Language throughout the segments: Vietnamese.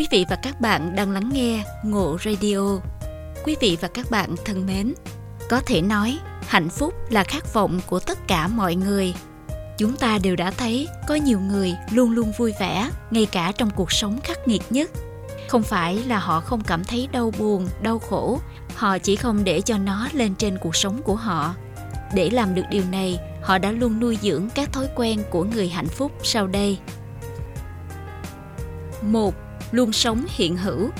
Quý vị và các bạn đang lắng nghe Ngộ Radio. Quý vị và các bạn thân mến, có thể nói hạnh phúc là khát vọng của tất cả mọi người. Chúng ta đều đã thấy có nhiều người luôn luôn vui vẻ ngay cả trong cuộc sống khắc nghiệt nhất. Không phải là họ không cảm thấy đau buồn, đau khổ, họ chỉ không để cho nó lên trên cuộc sống của họ. Để làm được điều này, họ đã luôn nuôi dưỡng các thói quen của người hạnh phúc sau đây. một Luôn sống hiện hữu.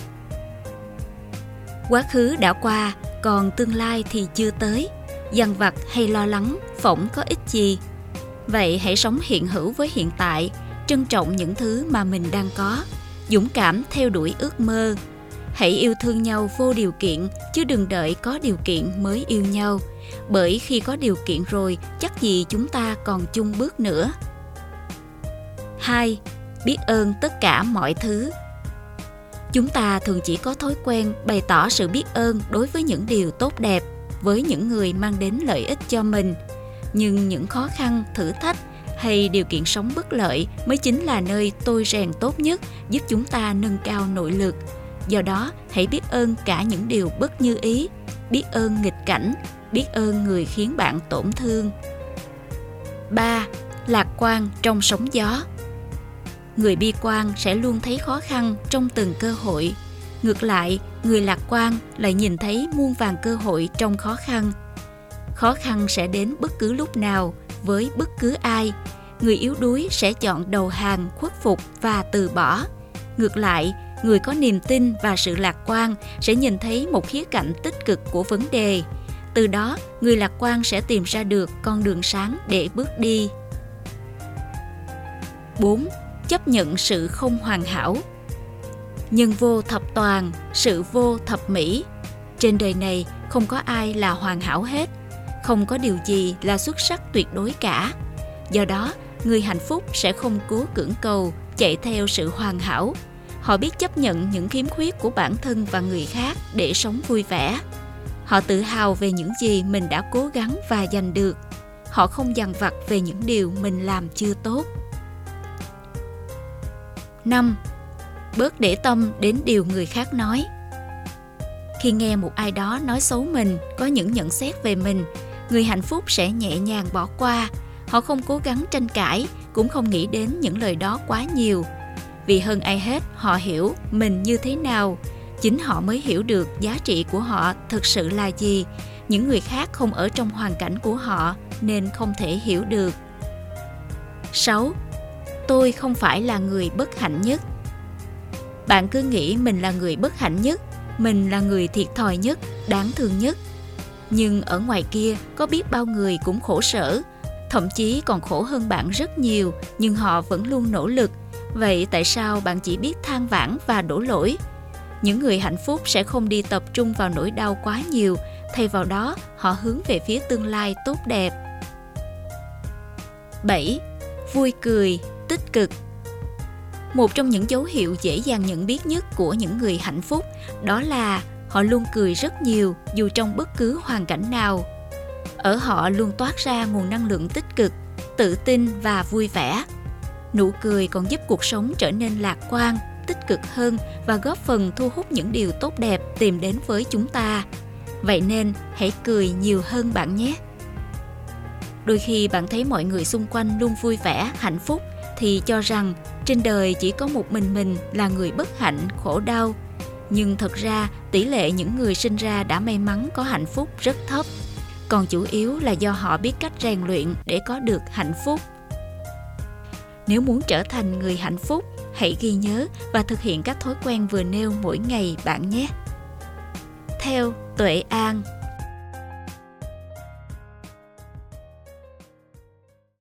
Quá khứ đã qua, còn tương lai thì chưa tới. Dằn vặt hay lo lắng, phỏng có ích gì. Vậy hãy sống hiện hữu với hiện tại, trân trọng những thứ mà mình đang có, dũng cảm theo đuổi ước mơ. Hãy yêu thương nhau vô điều kiện, chứ đừng đợi có điều kiện mới yêu nhau. Bởi khi có điều kiện rồi, chắc gì chúng ta còn chung bước nữa. 2. Biết ơn tất cả mọi thứ chúng ta thường chỉ có thói quen bày tỏ sự biết ơn đối với những điều tốt đẹp, với những người mang đến lợi ích cho mình. Nhưng những khó khăn, thử thách hay điều kiện sống bất lợi mới chính là nơi tôi rèn tốt nhất giúp chúng ta nâng cao nội lực. Do đó, hãy biết ơn cả những điều bất như ý, biết ơn nghịch cảnh, biết ơn người khiến bạn tổn thương. 3. Lạc quan trong sóng gió người bi quan sẽ luôn thấy khó khăn trong từng cơ hội. Ngược lại, người lạc quan lại nhìn thấy muôn vàng cơ hội trong khó khăn. Khó khăn sẽ đến bất cứ lúc nào, với bất cứ ai. Người yếu đuối sẽ chọn đầu hàng, khuất phục và từ bỏ. Ngược lại, người có niềm tin và sự lạc quan sẽ nhìn thấy một khía cạnh tích cực của vấn đề. Từ đó, người lạc quan sẽ tìm ra được con đường sáng để bước đi. 4 chấp nhận sự không hoàn hảo. Nhân vô thập toàn, sự vô thập mỹ. Trên đời này, không có ai là hoàn hảo hết. Không có điều gì là xuất sắc tuyệt đối cả. Do đó, người hạnh phúc sẽ không cố cưỡng cầu, chạy theo sự hoàn hảo. Họ biết chấp nhận những khiếm khuyết của bản thân và người khác để sống vui vẻ. Họ tự hào về những gì mình đã cố gắng và giành được. Họ không dằn vặt về những điều mình làm chưa tốt. 5. Bớt để tâm đến điều người khác nói. Khi nghe một ai đó nói xấu mình, có những nhận xét về mình, người hạnh phúc sẽ nhẹ nhàng bỏ qua. Họ không cố gắng tranh cãi, cũng không nghĩ đến những lời đó quá nhiều. Vì hơn ai hết, họ hiểu mình như thế nào. Chính họ mới hiểu được giá trị của họ thực sự là gì. Những người khác không ở trong hoàn cảnh của họ nên không thể hiểu được. 6 tôi không phải là người bất hạnh nhất. Bạn cứ nghĩ mình là người bất hạnh nhất, mình là người thiệt thòi nhất, đáng thương nhất. Nhưng ở ngoài kia, có biết bao người cũng khổ sở, thậm chí còn khổ hơn bạn rất nhiều, nhưng họ vẫn luôn nỗ lực. Vậy tại sao bạn chỉ biết than vãn và đổ lỗi? Những người hạnh phúc sẽ không đi tập trung vào nỗi đau quá nhiều, thay vào đó, họ hướng về phía tương lai tốt đẹp. 7. Vui cười tích cực. Một trong những dấu hiệu dễ dàng nhận biết nhất của những người hạnh phúc đó là họ luôn cười rất nhiều dù trong bất cứ hoàn cảnh nào. Ở họ luôn toát ra nguồn năng lượng tích cực, tự tin và vui vẻ. Nụ cười còn giúp cuộc sống trở nên lạc quan, tích cực hơn và góp phần thu hút những điều tốt đẹp tìm đến với chúng ta. Vậy nên, hãy cười nhiều hơn bạn nhé. Đôi khi bạn thấy mọi người xung quanh luôn vui vẻ, hạnh phúc thì cho rằng trên đời chỉ có một mình mình là người bất hạnh, khổ đau. Nhưng thật ra tỷ lệ những người sinh ra đã may mắn có hạnh phúc rất thấp. Còn chủ yếu là do họ biết cách rèn luyện để có được hạnh phúc. Nếu muốn trở thành người hạnh phúc, hãy ghi nhớ và thực hiện các thói quen vừa nêu mỗi ngày bạn nhé. Theo Tuệ An